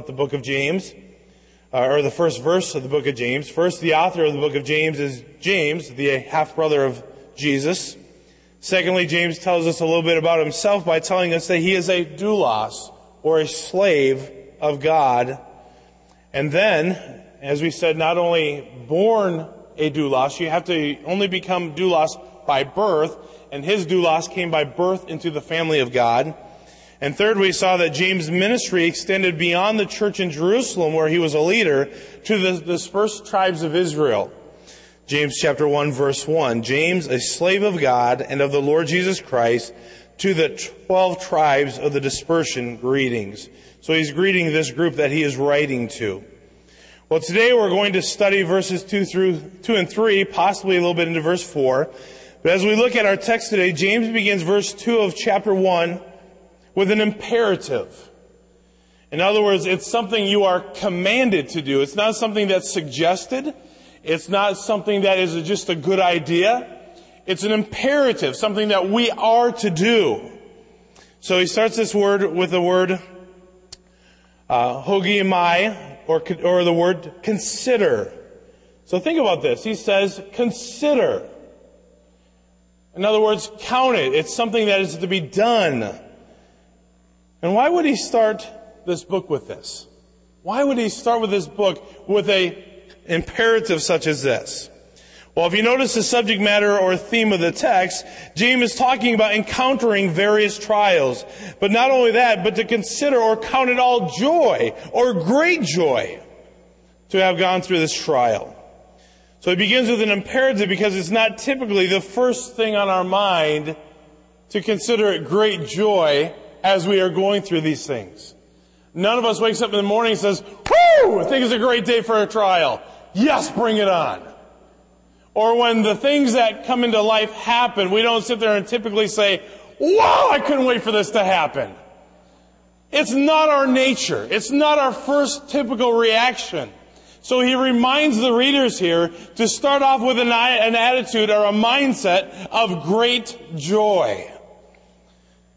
about the book of James, uh, or the first verse of the book of James. First, the author of the book of James is James, the half brother of Jesus. Secondly, James tells us a little bit about himself by telling us that he is a doulos, or a slave of God. And then, as we said, not only born a doulos, you have to only become doulos by birth, and his doulos came by birth into the family of God. And third, we saw that James' ministry extended beyond the church in Jerusalem, where he was a leader, to the dispersed tribes of Israel. James chapter 1 verse 1. James, a slave of God and of the Lord Jesus Christ, to the 12 tribes of the dispersion, greetings. So he's greeting this group that he is writing to. Well, today we're going to study verses 2 through 2 and 3, possibly a little bit into verse 4. But as we look at our text today, James begins verse 2 of chapter 1 with an imperative. In other words, it's something you are commanded to do. It's not something that's suggested. It's not something that is just a good idea. It's an imperative, something that we are to do. So he starts this word with the word uh, hogiamai, or, or the word consider. So think about this. He says, consider. In other words, count it. It's something that is to be done. And why would he start this book with this? Why would he start with this book with a imperative such as this? Well, if you notice the subject matter or theme of the text, James is talking about encountering various trials. But not only that, but to consider or count it all joy or great joy to have gone through this trial. So he begins with an imperative because it's not typically the first thing on our mind to consider it great joy as we are going through these things. None of us wakes up in the morning and says, whoo, I think it's a great day for a trial. Yes, bring it on. Or when the things that come into life happen, we don't sit there and typically say, wow, I couldn't wait for this to happen. It's not our nature. It's not our first typical reaction. So he reminds the readers here to start off with an, an attitude or a mindset of great joy.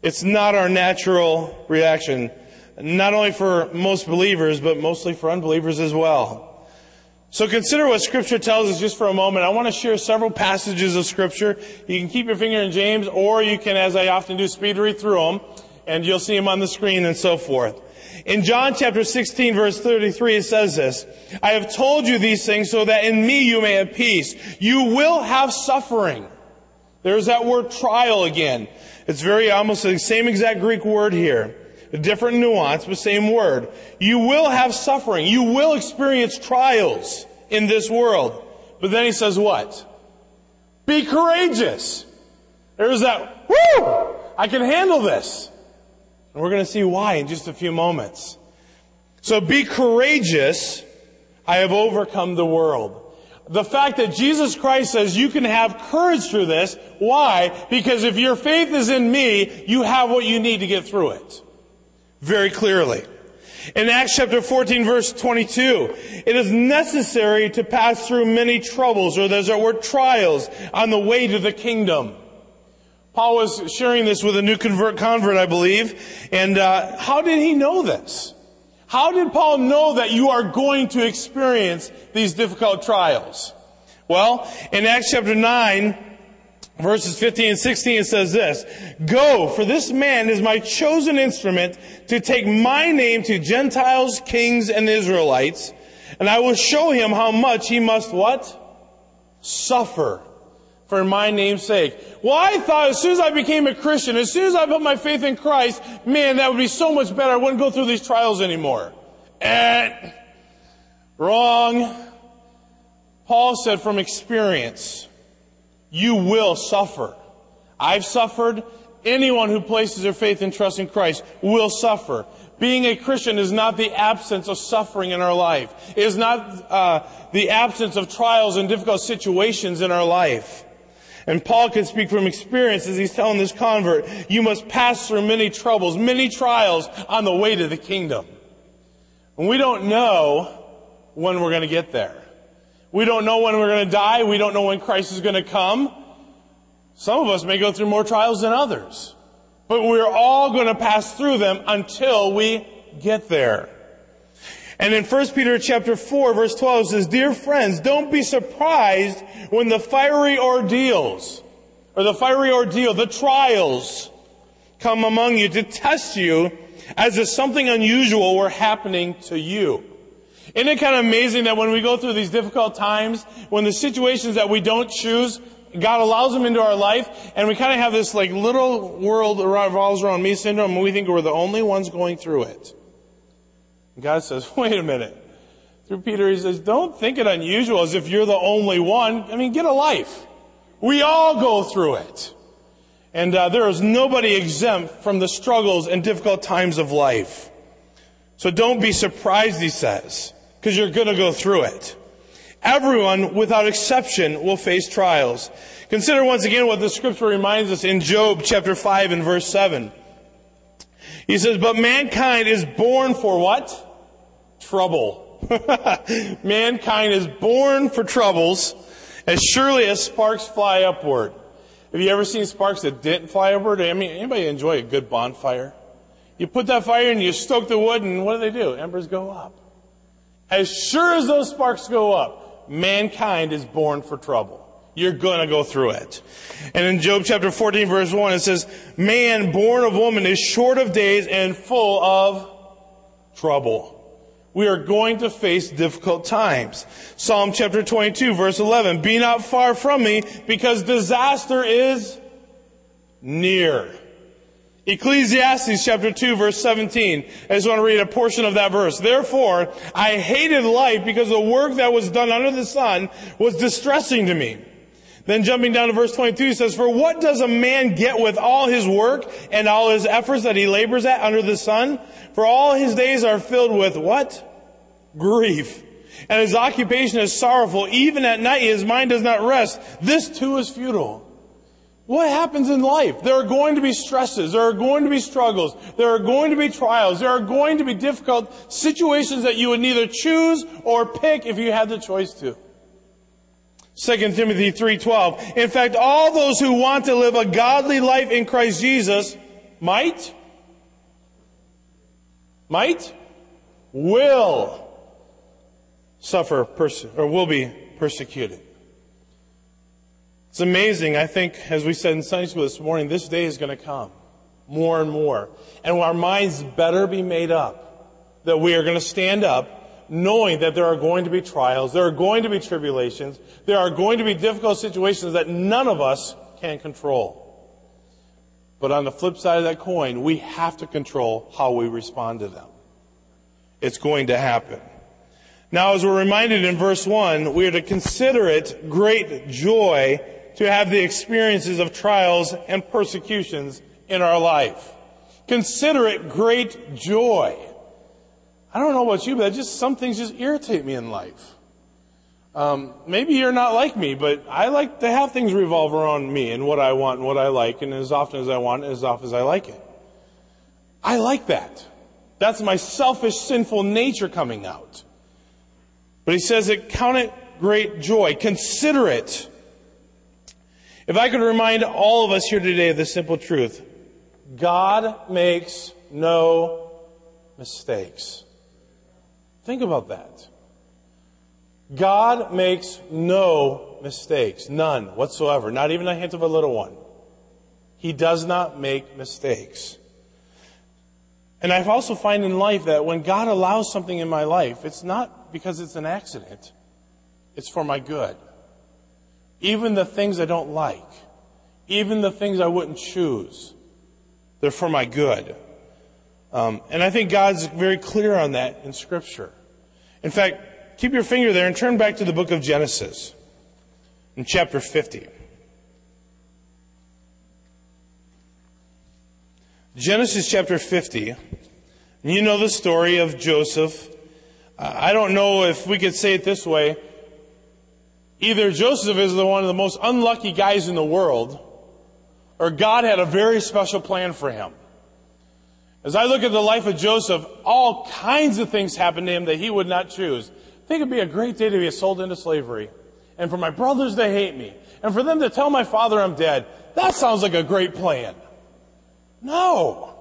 It's not our natural reaction, not only for most believers, but mostly for unbelievers as well. So consider what scripture tells us just for a moment. I want to share several passages of scripture. You can keep your finger in James, or you can, as I often do, speed read through them, and you'll see them on the screen and so forth. In John chapter 16 verse 33 it says this, I have told you these things so that in me you may have peace. You will have suffering. There's that word trial again. It's very almost the same exact Greek word here. A different nuance, but same word. You will have suffering. You will experience trials in this world. But then he says what? Be courageous. There's that, whoo! I can handle this. And we're going to see why in just a few moments. So be courageous. I have overcome the world. The fact that Jesus Christ says you can have courage through this. Why? Because if your faith is in me, you have what you need to get through it very clearly. In Acts chapter 14 verse 22, it is necessary to pass through many troubles, or there's our word trials, on the way to the kingdom. Paul was sharing this with a new convert, convert, I believe. And uh, how did he know this? How did Paul know that you are going to experience these difficult trials? Well, in Acts chapter 9, verses 15 and 16 it says this, Go, for this man is my chosen instrument to take my name to Gentiles, kings, and Israelites, and I will show him how much he must what? Suffer for my name's sake. Well, I thought as soon as I became a Christian, as soon as I put my faith in Christ, man, that would be so much better. I wouldn't go through these trials anymore. Eh, wrong. Paul said from experience, you will suffer. I've suffered. Anyone who places their faith and trust in Christ will suffer. Being a Christian is not the absence of suffering in our life. It is not uh, the absence of trials and difficult situations in our life. And Paul can speak from experience as he's telling this convert, you must pass through many troubles, many trials on the way to the kingdom. And we don't know when we're going to get there. We don't know when we're going to die. We don't know when Christ is going to come. Some of us may go through more trials than others. But we're all going to pass through them until we get there. And in 1 Peter chapter 4 verse 12 says, Dear friends, don't be surprised when the fiery ordeals, or the fiery ordeal, the trials, come among you to test you as if something unusual were happening to you. Isn't it kind of amazing that when we go through these difficult times, when the situations that we don't choose, God allows them into our life, and we kind of have this like little world revolves around me syndrome, and we think we're the only ones going through it. God says, wait a minute. Through Peter, he says, don't think it unusual as if you're the only one. I mean, get a life. We all go through it. And uh, there is nobody exempt from the struggles and difficult times of life. So don't be surprised, he says, because you're going to go through it. Everyone, without exception, will face trials. Consider once again what the scripture reminds us in Job chapter 5 and verse 7. He says, but mankind is born for what? Trouble. mankind is born for troubles as surely as sparks fly upward. Have you ever seen sparks that didn't fly upward? I mean, anybody enjoy a good bonfire? You put that fire and you stoke the wood and what do they do? Embers go up. As sure as those sparks go up, mankind is born for trouble. You're gonna go through it. And in Job chapter 14 verse 1 it says, man born of woman is short of days and full of trouble. We are going to face difficult times. Psalm chapter 22 verse 11, be not far from me because disaster is near. Ecclesiastes chapter 2 verse 17. I just want to read a portion of that verse. Therefore, I hated life because the work that was done under the sun was distressing to me. Then jumping down to verse 22, he says, For what does a man get with all his work and all his efforts that he labors at under the sun? For all his days are filled with what? Grief. And his occupation is sorrowful. Even at night his mind does not rest. This too is futile. What happens in life? There are going to be stresses. There are going to be struggles. There are going to be trials. There are going to be difficult situations that you would neither choose or pick if you had the choice to. 2 Timothy 3:12. In fact, all those who want to live a godly life in Christ Jesus might might will suffer perse- or will be persecuted. It's amazing. I think, as we said in Sunday school this morning, this day is going to come more and more. And our minds better be made up that we are going to stand up knowing that there are going to be trials, there are going to be tribulations, there are going to be difficult situations that none of us can control. But on the flip side of that coin, we have to control how we respond to them. It's going to happen. Now, as we're reminded in verse 1, we are to consider it great joy to have the experiences of trials and persecutions in our life. Consider it great joy. I don't know about you, but just some things just irritate me in life. Um, maybe you're not like me, but I like to have things revolve around me and what I want and what I like, and as often as I want and as often as I like it. I like that. That's my selfish, sinful nature coming out. But he says it, count it great joy. Consider it. If I could remind all of us here today of the simple truth, God makes no mistakes. Think about that. God makes no mistakes. None whatsoever. Not even a hint of a little one. He does not make mistakes. And I also find in life that when God allows something in my life, it's not because it's an accident. It's for my good. Even the things I don't like, even the things I wouldn't choose, they're for my good. Um, and I think God's very clear on that in Scripture. In fact, keep your finger there and turn back to the book of Genesis in chapter 50. Genesis chapter 50. And you know the story of Joseph. I don't know if we could say it this way. Either Joseph is the one of the most unlucky guys in the world, or God had a very special plan for him. As I look at the life of Joseph, all kinds of things happened to him that he would not choose. I think it'd be a great day to be sold into slavery. And for my brothers to hate me. And for them to tell my father I'm dead. That sounds like a great plan. No.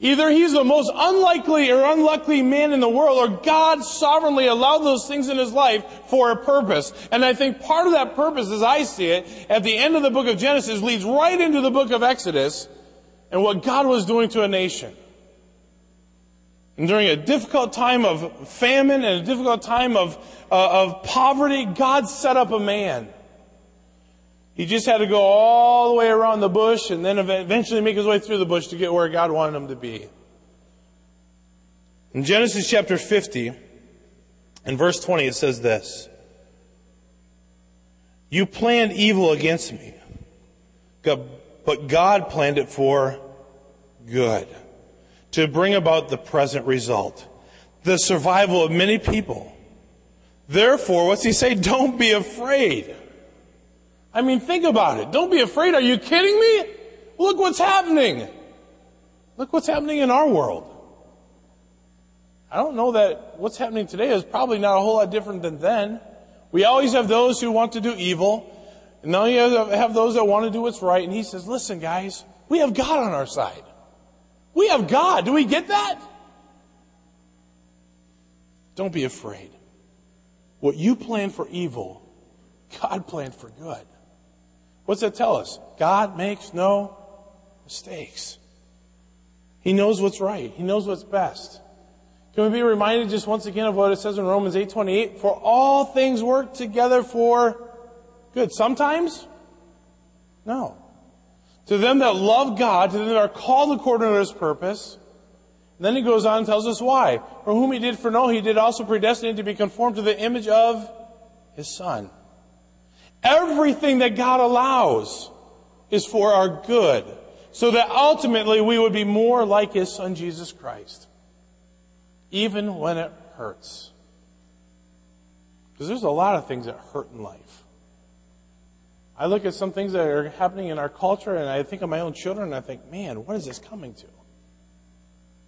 Either he's the most unlikely or unlucky man in the world, or God sovereignly allowed those things in his life for a purpose. And I think part of that purpose, as I see it, at the end of the book of Genesis leads right into the book of Exodus and what God was doing to a nation. And during a difficult time of famine and a difficult time of, uh, of poverty, God set up a man. He just had to go all the way around the bush and then eventually make his way through the bush to get where God wanted him to be. In Genesis chapter 50, in verse 20, it says this. You planned evil against me, but God planned it for good to bring about the present result, the survival of many people. Therefore, what's he say? Don't be afraid. I mean, think about it. Don't be afraid. Are you kidding me? Look what's happening. Look what's happening in our world. I don't know that what's happening today is probably not a whole lot different than then. We always have those who want to do evil, and now you have those that want to do what's right. And he says, listen, guys, we have God on our side. We have God. Do we get that? Don't be afraid. What you plan for evil, God planned for good. What's that tell us? God makes no mistakes. He knows what's right. He knows what's best. Can we be reminded just once again of what it says in Romans 8:28? For all things work together for good. Sometimes? No. To them that love God, to them that are called according to his purpose. Then he goes on and tells us why. For whom he did foreknow, he did also predestinate to be conformed to the image of his son. Everything that God allows is for our good. So that ultimately we would be more like his son Jesus Christ. Even when it hurts. Because there's a lot of things that hurt in life. I look at some things that are happening in our culture and I think of my own children and I think, man, what is this coming to?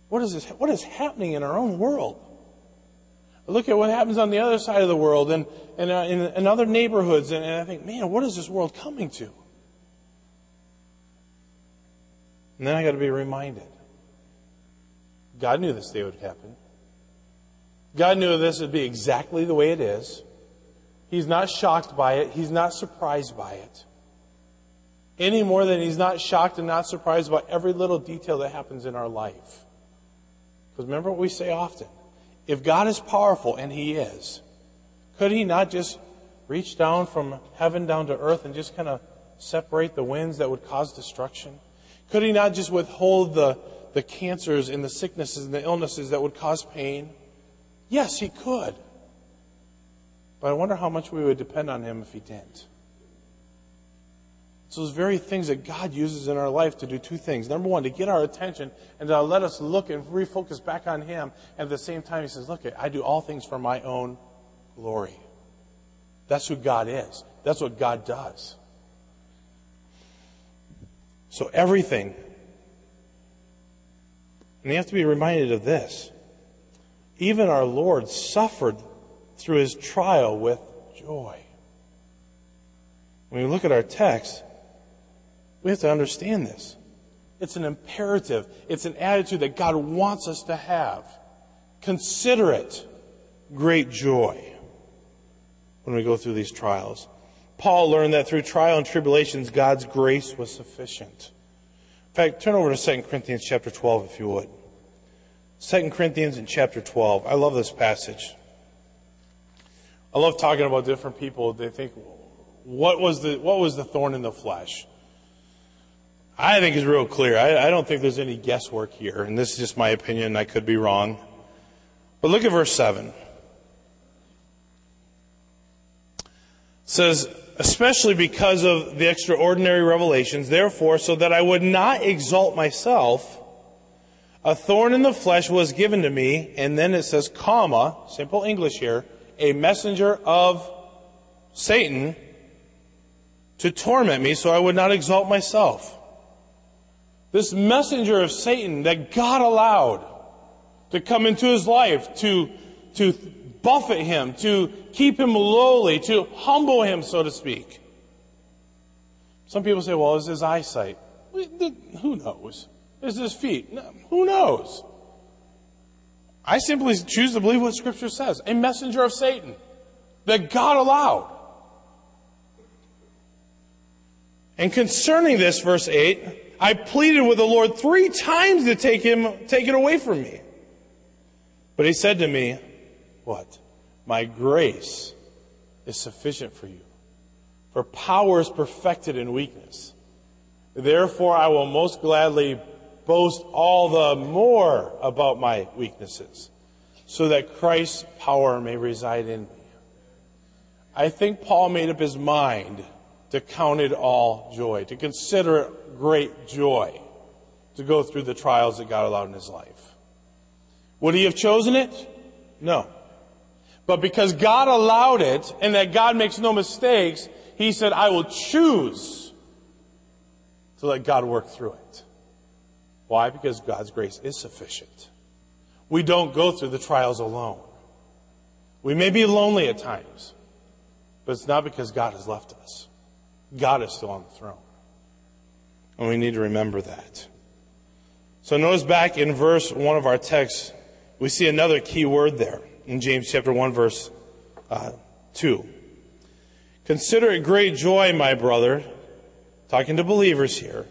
What is this, what is happening in our own world? I look at what happens on the other side of the world and, and uh, in, in, other neighborhoods and, and I think, man, what is this world coming to? And then I got to be reminded. God knew this day would happen. God knew this would be exactly the way it is. He's not shocked by it. He's not surprised by it. Any more than he's not shocked and not surprised by every little detail that happens in our life. Because remember what we say often. If God is powerful, and he is, could he not just reach down from heaven down to earth and just kind of separate the winds that would cause destruction? Could he not just withhold the, the cancers and the sicknesses and the illnesses that would cause pain? Yes, he could. But I wonder how much we would depend on Him if He didn't. It's those very things that God uses in our life to do two things. Number one, to get our attention and to let us look and refocus back on Him. And at the same time, He says, Look, I do all things for my own glory. That's who God is. That's what God does. So everything. And you have to be reminded of this. Even our Lord suffered through his trial with joy. When we look at our text, we have to understand this. It's an imperative. It's an attitude that God wants us to have. Consider it great joy when we go through these trials. Paul learned that through trial and tribulations, God's grace was sufficient. In fact, turn over to 2 Corinthians chapter 12, if you would. 2 Corinthians in chapter 12. I love this passage. I love talking about different people. They think, what was the, what was the thorn in the flesh? I think it's real clear. I, I don't think there's any guesswork here, and this is just my opinion. I could be wrong. But look at verse 7. It says, especially because of the extraordinary revelations, therefore, so that I would not exalt myself, a thorn in the flesh was given to me, and then it says, comma, simple English here, a messenger of Satan to torment me so I would not exalt myself. This messenger of Satan that God allowed to come into his life, to, to buffet him, to keep him lowly, to humble him, so to speak. Some people say, well, it's his eyesight. Who knows? Is his feet? Who knows? I simply choose to believe what Scripture says. A messenger of Satan that God allowed. And concerning this, verse 8, I pleaded with the Lord three times to take him, take it away from me. But he said to me, what? My grace is sufficient for you. For power is perfected in weakness. Therefore I will most gladly boast all the more about my weaknesses, so that Christ's power may reside in me. I think Paul made up his mind to count it all joy, to consider it great joy to go through the trials that God allowed in his life. Would he have chosen it? No. But because God allowed it and that God makes no mistakes, he said, I will choose to let God work through it. Why? Because God's grace is sufficient. We don't go through the trials alone. We may be lonely at times, but it's not because God has left us. God is still on the throne. And we need to remember that. So notice back in verse 1 of our text, we see another key word there in James chapter 1 verse uh, 2. Consider it great joy, my brother, talking to believers here,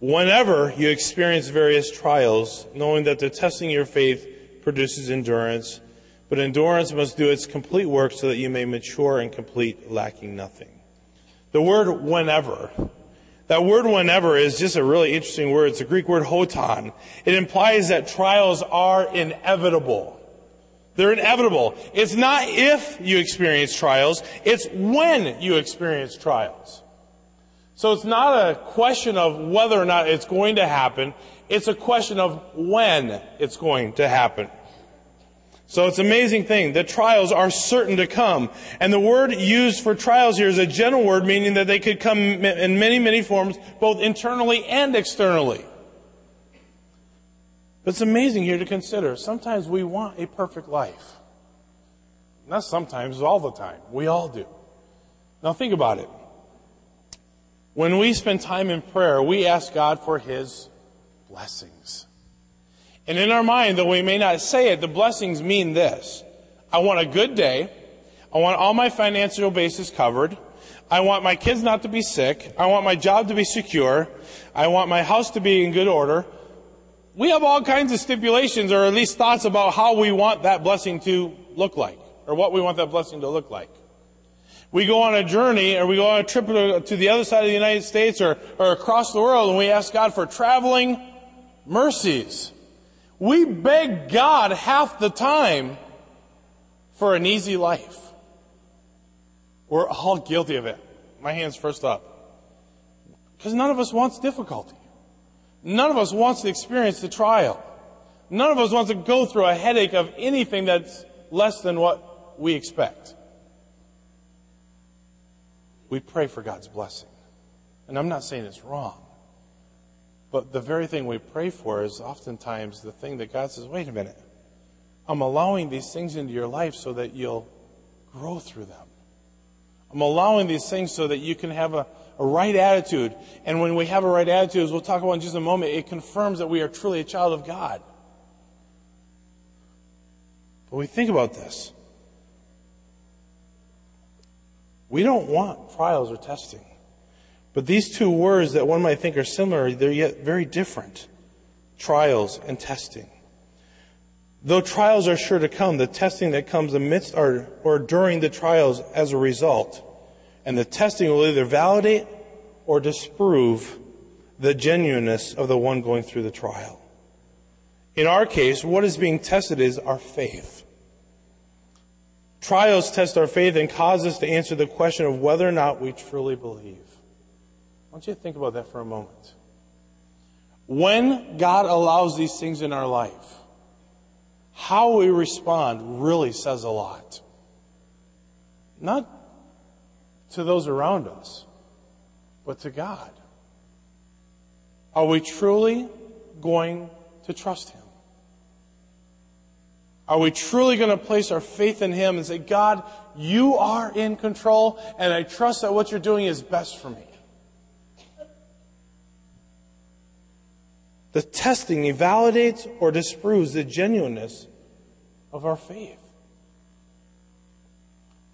whenever you experience various trials, knowing that the testing of your faith produces endurance, but endurance must do its complete work so that you may mature and complete, lacking nothing. The word whenever. That word whenever is just a really interesting word. It's a Greek word hotan. It implies that trials are inevitable. They're inevitable. It's not if you experience trials, it's when you experience trials. So it's not a question of whether or not it's going to happen, it's a question of when it's going to happen. So it's an amazing thing. The trials are certain to come. And the word used for trials here is a general word meaning that they could come in many, many forms, both internally and externally. But it's amazing here to consider. Sometimes we want a perfect life. Not sometimes, all the time. We all do. Now think about it. When we spend time in prayer, we ask God for His blessings. And in our mind, though we may not say it, the blessings mean this. I want a good day. I want all my financial bases covered. I want my kids not to be sick. I want my job to be secure. I want my house to be in good order. We have all kinds of stipulations or at least thoughts about how we want that blessing to look like or what we want that blessing to look like. We go on a journey or we go on a trip to the other side of the United States or, or across the world and we ask God for traveling mercies. We beg God half the time for an easy life. We're all guilty of it. My hand's first up. Because none of us wants difficulty. None of us wants to experience the trial. None of us wants to go through a headache of anything that's less than what we expect. We pray for God's blessing. And I'm not saying it's wrong. But the very thing we pray for is oftentimes the thing that God says, wait a minute. I'm allowing these things into your life so that you'll grow through them. I'm allowing these things so that you can have a, a right attitude. And when we have a right attitude, as we'll talk about in just a moment, it confirms that we are truly a child of God. But we think about this. We don't want trials or testing. But these two words that one might think are similar, they're yet very different. Trials and testing. Though trials are sure to come, the testing that comes amidst or, or during the trials as a result, and the testing will either validate or disprove the genuineness of the one going through the trial. In our case, what is being tested is our faith. Trials test our faith and cause us to answer the question of whether or not we truly believe. I want you to think about that for a moment. When God allows these things in our life, how we respond really says a lot. Not to those around us, but to God. Are we truly going to trust Him? Are we truly going to place our faith in Him and say, God, you are in control and I trust that what you're doing is best for me? The testing validates or disproves the genuineness of our faith.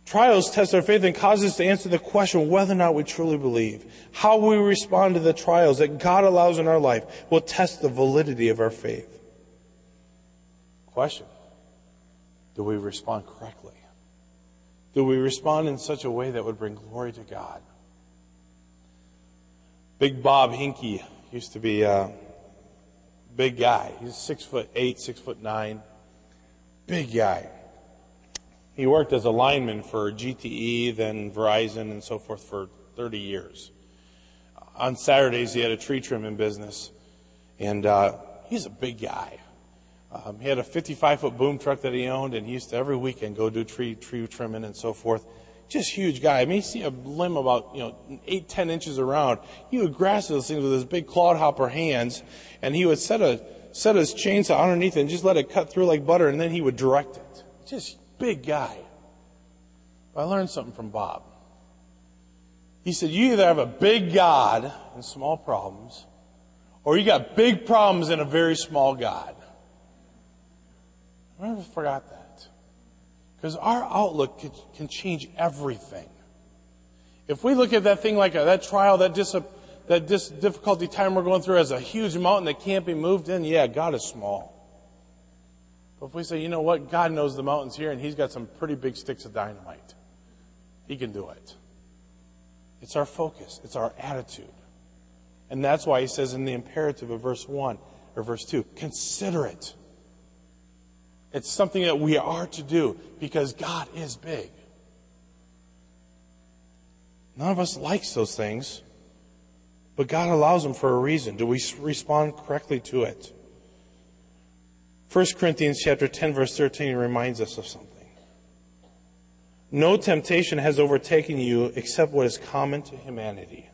Trials test our faith and cause us to answer the question whether or not we truly believe. How we respond to the trials that God allows in our life will test the validity of our faith. Question. Do we respond correctly? Do we respond in such a way that would bring glory to God? Big Bob Hinkie used to be a big guy. He's six foot eight, six foot nine. Big guy. He worked as a lineman for GTE, then Verizon, and so forth for 30 years. On Saturdays, he had a tree trimming business, and uh, he's a big guy. Um, he had a 55 foot boom truck that he owned, and he used to every weekend go do tree tree trimming and so forth. Just huge guy. I mean, you see a limb about you know eight ten inches around. He would grasp those things with his big clodhopper hands, and he would set a set his chainsaw underneath it and just let it cut through like butter, and then he would direct it. Just big guy. I learned something from Bob. He said, You either have a big God and small problems, or you got big problems and a very small God. I never forgot that. Because our outlook can, can, change everything. If we look at that thing like a, that trial, that, dis, that dis, difficulty time we're going through as a huge mountain that can't be moved in, yeah, God is small. But if we say, you know what, God knows the mountain's here and He's got some pretty big sticks of dynamite, He can do it. It's our focus, it's our attitude. And that's why He says in the imperative of verse 1 or verse 2 consider it. It's something that we are to do because God is big. None of us likes those things, but God allows them for a reason. Do we respond correctly to it? 1 Corinthians chapter 10 verse 13 reminds us of something. No temptation has overtaken you except what is common to humanity.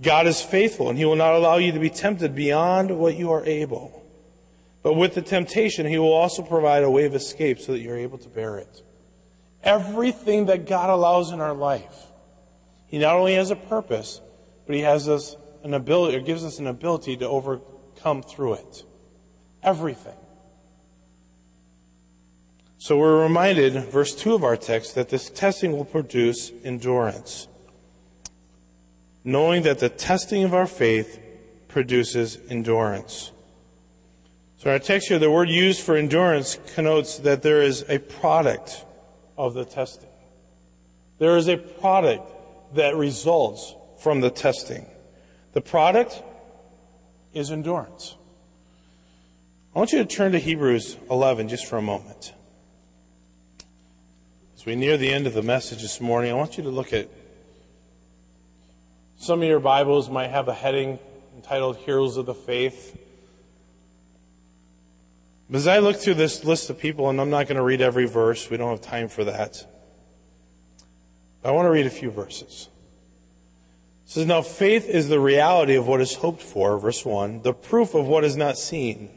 God is faithful and he will not allow you to be tempted beyond what you are able. But with the temptation, he will also provide a way of escape so that you're able to bear it. Everything that God allows in our life, he not only has a purpose, but he has us an ability, or gives us an ability to overcome through it. Everything. So we're reminded, verse 2 of our text, that this testing will produce endurance. Knowing that the testing of our faith produces endurance. So our text here, the word used for endurance connotes that there is a product of the testing. There is a product that results from the testing. The product is endurance. I want you to turn to Hebrews 11 just for a moment. As we near the end of the message this morning, I want you to look at some of your Bibles might have a heading entitled Heroes of the Faith. But as I look through this list of people, and I'm not going to read every verse, we don't have time for that. I want to read a few verses. It says, Now faith is the reality of what is hoped for, verse 1, the proof of what is not seen.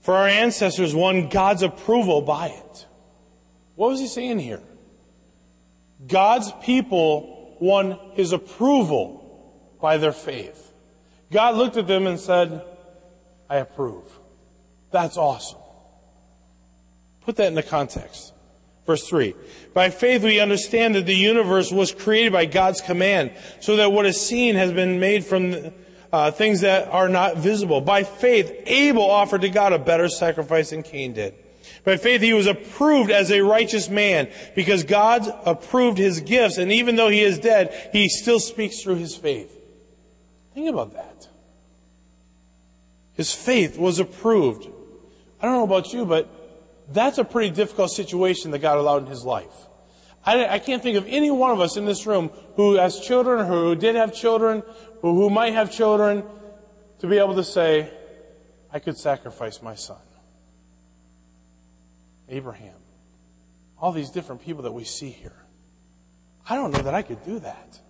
For our ancestors won God's approval by it. What was he saying here? God's people won his approval by their faith. God looked at them and said, I approve. That's awesome. Put that into context. Verse 3. By faith we understand that the universe was created by God's command, so that what is seen has been made from uh, things that are not visible. By faith, Abel offered to God a better sacrifice than Cain did. By faith, he was approved as a righteous man because God approved his gifts, and even though he is dead, he still speaks through his faith. Think about that. His faith was approved. I don't know about you, but that's a pretty difficult situation that God allowed in his life. I, I, can't think of any one of us in this room who has children, who did have children, who, who might have children, to be able to say, I could sacrifice my son. Abraham. All these different people that we see here. I don't know that I could do that.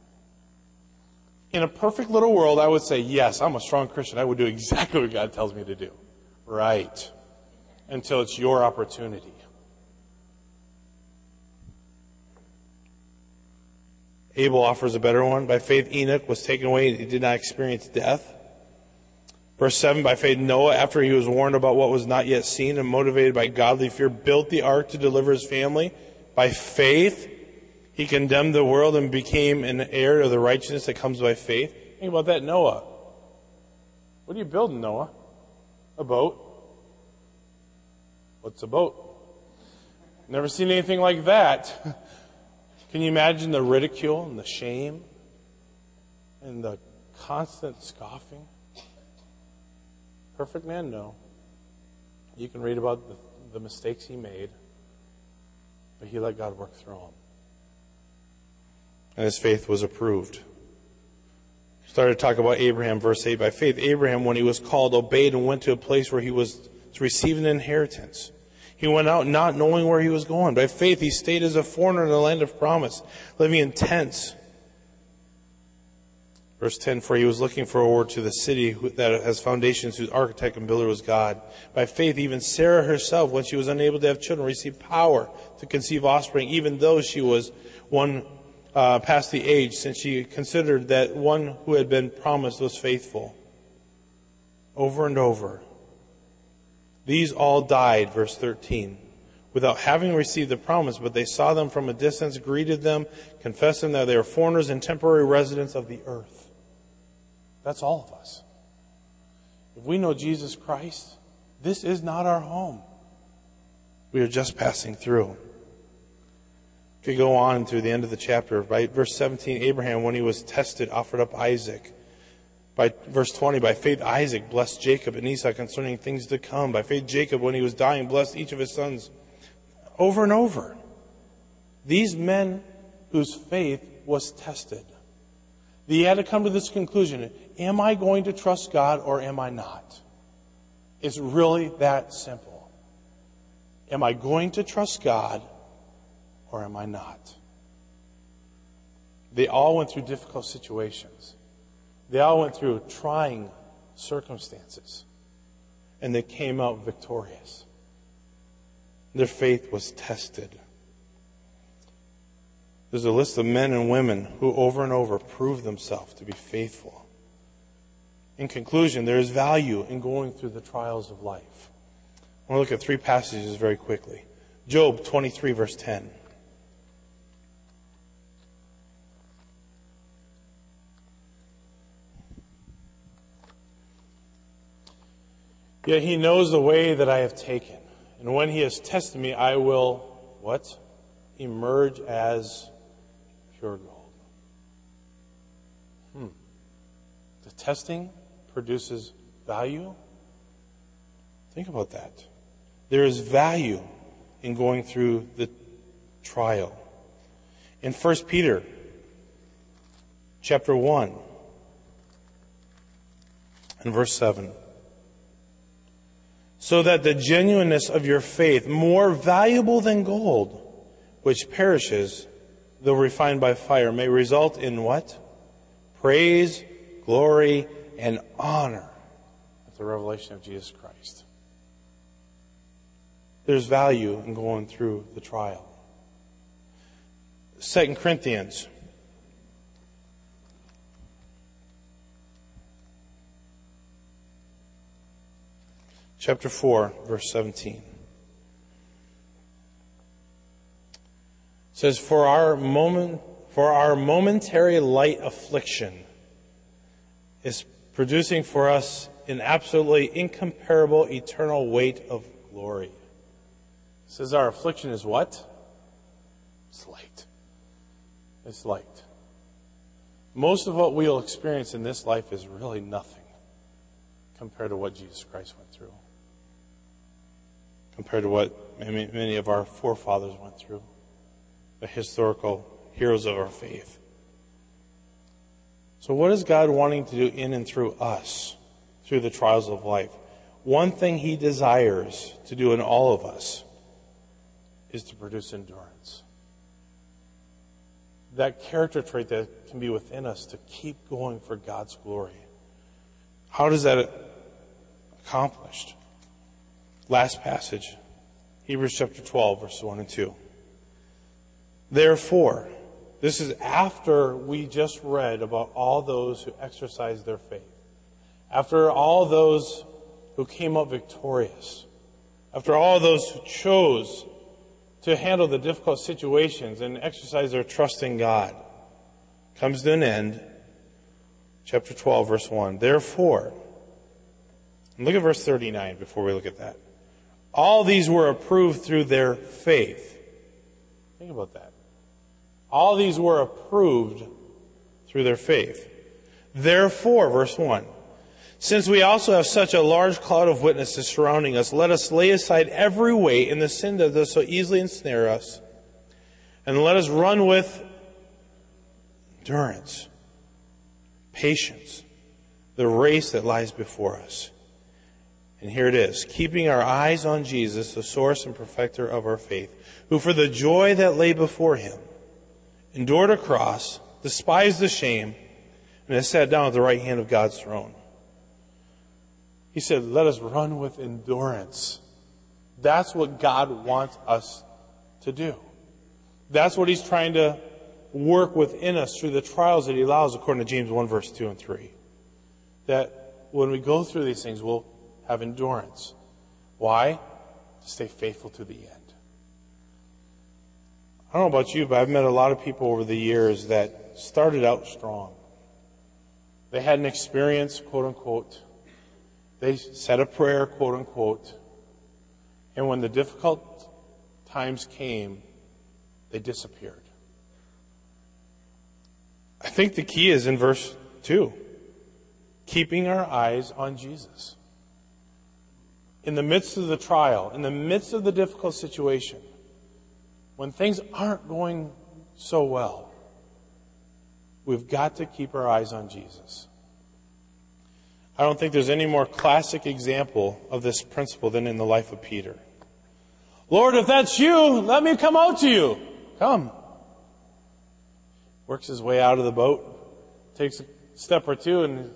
In a perfect little world, I would say, yes, I'm a strong Christian. I would do exactly what God tells me to do. Right. Until it's your opportunity. Abel offers a better one. By faith, Enoch was taken away and he did not experience death. Verse 7 By faith, Noah, after he was warned about what was not yet seen and motivated by godly fear, built the ark to deliver his family. By faith, he condemned the world and became an heir of the righteousness that comes by faith. Think about that, Noah. What are you building, Noah? A boat. What's a boat? Never seen anything like that. Can you imagine the ridicule and the shame and the constant scoffing? Perfect man? No. You can read about the, the mistakes he made, but he let God work through them. And his faith was approved. Started to talk about Abraham, verse 8. By faith, Abraham, when he was called, obeyed and went to a place where he was to receive an inheritance. He went out not knowing where he was going. By faith, he stayed as a foreigner in the land of promise, living in tents Verse 10, for he was looking forward to the city that has foundations whose architect and builder was God. By faith, even Sarah herself, when she was unable to have children, received power to conceive offspring, even though she was one uh, past the age, since she considered that one who had been promised was faithful. Over and over. These all died, verse 13, without having received the promise, but they saw them from a distance, greeted them, confessing that they are foreigners and temporary residents of the earth. That's all of us. If we know Jesus Christ, this is not our home. We are just passing through. If you go on through the end of the chapter, by verse 17, Abraham, when he was tested, offered up Isaac. By verse 20, by faith, Isaac blessed Jacob and Esau concerning things to come. By faith, Jacob, when he was dying, blessed each of his sons. Over and over. These men whose faith was tested. They had to come to this conclusion Am I going to trust God or am I not? It's really that simple. Am I going to trust God or am I not? They all went through difficult situations. They all went through trying circumstances. And they came out victorious. Their faith was tested. There's a list of men and women who over and over proved themselves to be faithful. In conclusion, there is value in going through the trials of life. I want to look at three passages very quickly. Job 23, verse 10. Yet he knows the way that I have taken. And when he has tested me, I will, what? Emerge as pure gold. Hmm. The testing produces value? Think about that. There is value in going through the trial. In 1 Peter chapter 1 and verse 7 so that the genuineness of your faith, more valuable than gold, which perishes, though refined by fire, may result in what? Praise, glory, and honor at the revelation of Jesus Christ. There's value in going through the trial. Second Corinthians chapter 4 verse 17 says for our moment for our momentary light affliction is producing for us an absolutely incomparable eternal weight of glory. It says our affliction is what? It's light. It's light. Most of what we'll experience in this life is really nothing compared to what Jesus Christ went through. Compared to what many of our forefathers went through. The historical heroes of our faith. So, what is God wanting to do in and through us through the trials of life? One thing He desires to do in all of us is to produce endurance. That character trait that can be within us to keep going for God's glory. How does that accomplished? Last passage, Hebrews chapter 12, verses 1 and 2. Therefore, this is after we just read about all those who exercised their faith. after all those who came up victorious, after all those who chose to handle the difficult situations and exercise their trust in God, comes to an end. Chapter 12, verse 1. Therefore, look at verse 39 before we look at that. All these were approved through their faith. Think about that. All these were approved through their faith. Therefore, verse 1. Since we also have such a large cloud of witnesses surrounding us, let us lay aside every weight and the sin that does so easily ensnare us, and let us run with endurance, patience, the race that lies before us. And here it is, keeping our eyes on Jesus, the source and perfecter of our faith, who for the joy that lay before him endured a cross, despised the shame, and has sat down at the right hand of God's throne. He said, let us run with endurance. That's what God wants us to do. That's what He's trying to work within us through the trials that He allows, according to James 1, verse 2 and 3. That when we go through these things, we'll have endurance. Why? To stay faithful to the end. I don't know about you, but I've met a lot of people over the years that started out strong. They had an experience, quote unquote. They said a prayer, quote unquote. And when the difficult times came, they disappeared. I think the key is in verse 2 keeping our eyes on Jesus. In the midst of the trial, in the midst of the difficult situation, when things aren't going so well, we've got to keep our eyes on Jesus. I don't think there's any more classic example of this principle than in the life of Peter. Lord, if that's you, let me come out to you. Come. Works his way out of the boat, takes a step or two, and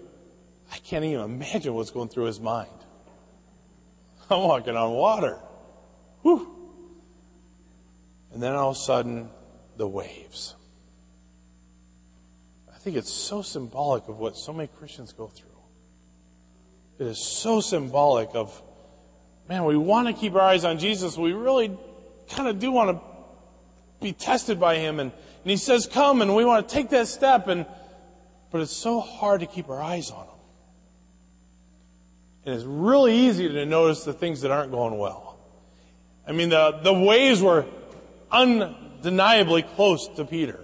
I can't even imagine what's going through his mind. I'm walking on water. Whew. And then all of a sudden, the waves. I think it's so symbolic of what so many Christians go through. It is so symbolic of, man, we want to keep our eyes on Jesus. We really kind of do want to be tested by Him. And, and He says, come, and we want to take that step. And, but it's so hard to keep our eyes on Him. And it's really easy to notice the things that aren't going well. I mean, the, the waves were undeniably close to Peter.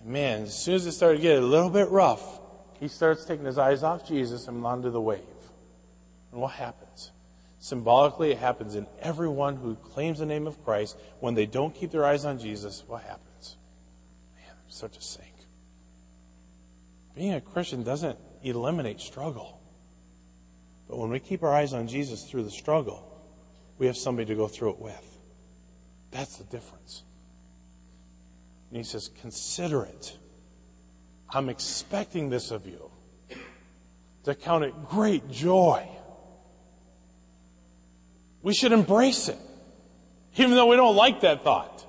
And man, as soon as it started to get a little bit rough, he starts taking his eyes off Jesus and onto the wave. And what happens? Symbolically, it happens in everyone who claims the name of Christ. When they don't keep their eyes on Jesus, what happens? Man, they start to sink. Being a Christian doesn't eliminate struggle. But when we keep our eyes on Jesus through the struggle, we have somebody to go through it with. That's the difference. And he says, Consider it. I'm expecting this of you. To count it great joy. We should embrace it. Even though we don't like that thought.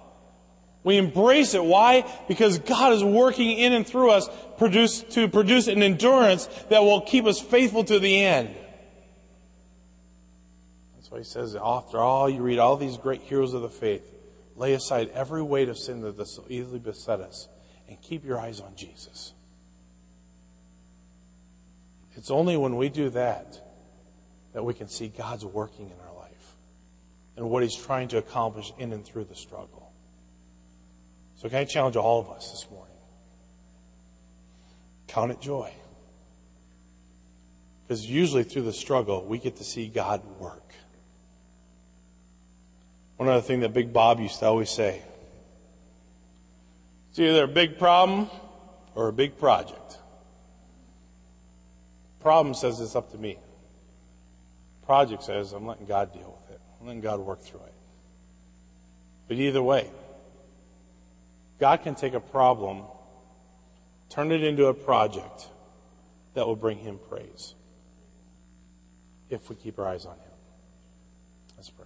We embrace it. Why? Because God is working in and through us produce, to produce an endurance that will keep us faithful to the end. That's why he says, after all, you read all these great heroes of the faith. Lay aside every weight of sin that so easily beset us and keep your eyes on Jesus. It's only when we do that that we can see God's working in our life and what He's trying to accomplish in and through the struggle. So, can I challenge all of us this morning? Count it joy. Because usually through the struggle, we get to see God work. One other thing that Big Bob used to always say it's either a big problem or a big project. Problem says it's up to me. Project says I'm letting God deal with it. I'm letting God work through it. But either way, God can take a problem, turn it into a project that will bring Him praise if we keep our eyes on Him. Let's pray.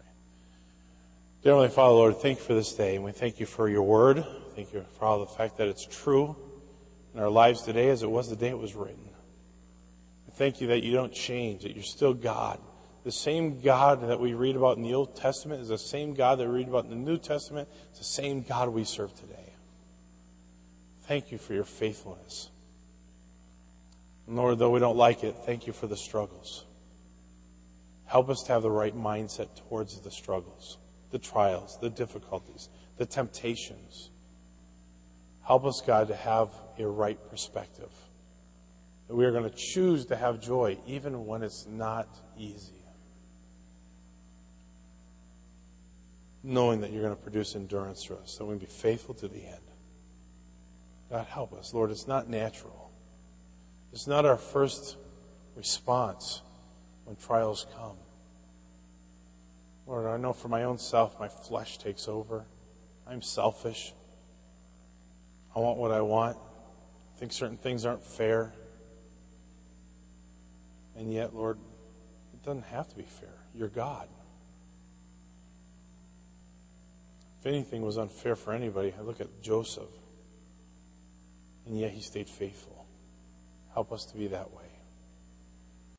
Dear Heavenly Father, Lord, thank you for this day, and we thank you for your word. Thank you for all the fact that it's true in our lives today as it was the day it was written. We thank you that you don't change, that you're still God. The same God that we read about in the Old Testament is the same God that we read about in the New Testament. It's the same God we serve today. Thank you for your faithfulness. Lord, though we don't like it, thank you for the struggles. Help us to have the right mindset towards the struggles, the trials, the difficulties, the temptations. Help us, God, to have a right perspective. That we are going to choose to have joy even when it's not easy. Knowing that you're going to produce endurance for us, that we can be faithful to the end. God, help us. Lord, it's not natural. It's not our first response when trials come. Lord, I know for my own self, my flesh takes over. I'm selfish. I want what I want. I think certain things aren't fair. And yet, Lord, it doesn't have to be fair. You're God. If anything was unfair for anybody, I look at Joseph. And yet he stayed faithful. Help us to be that way.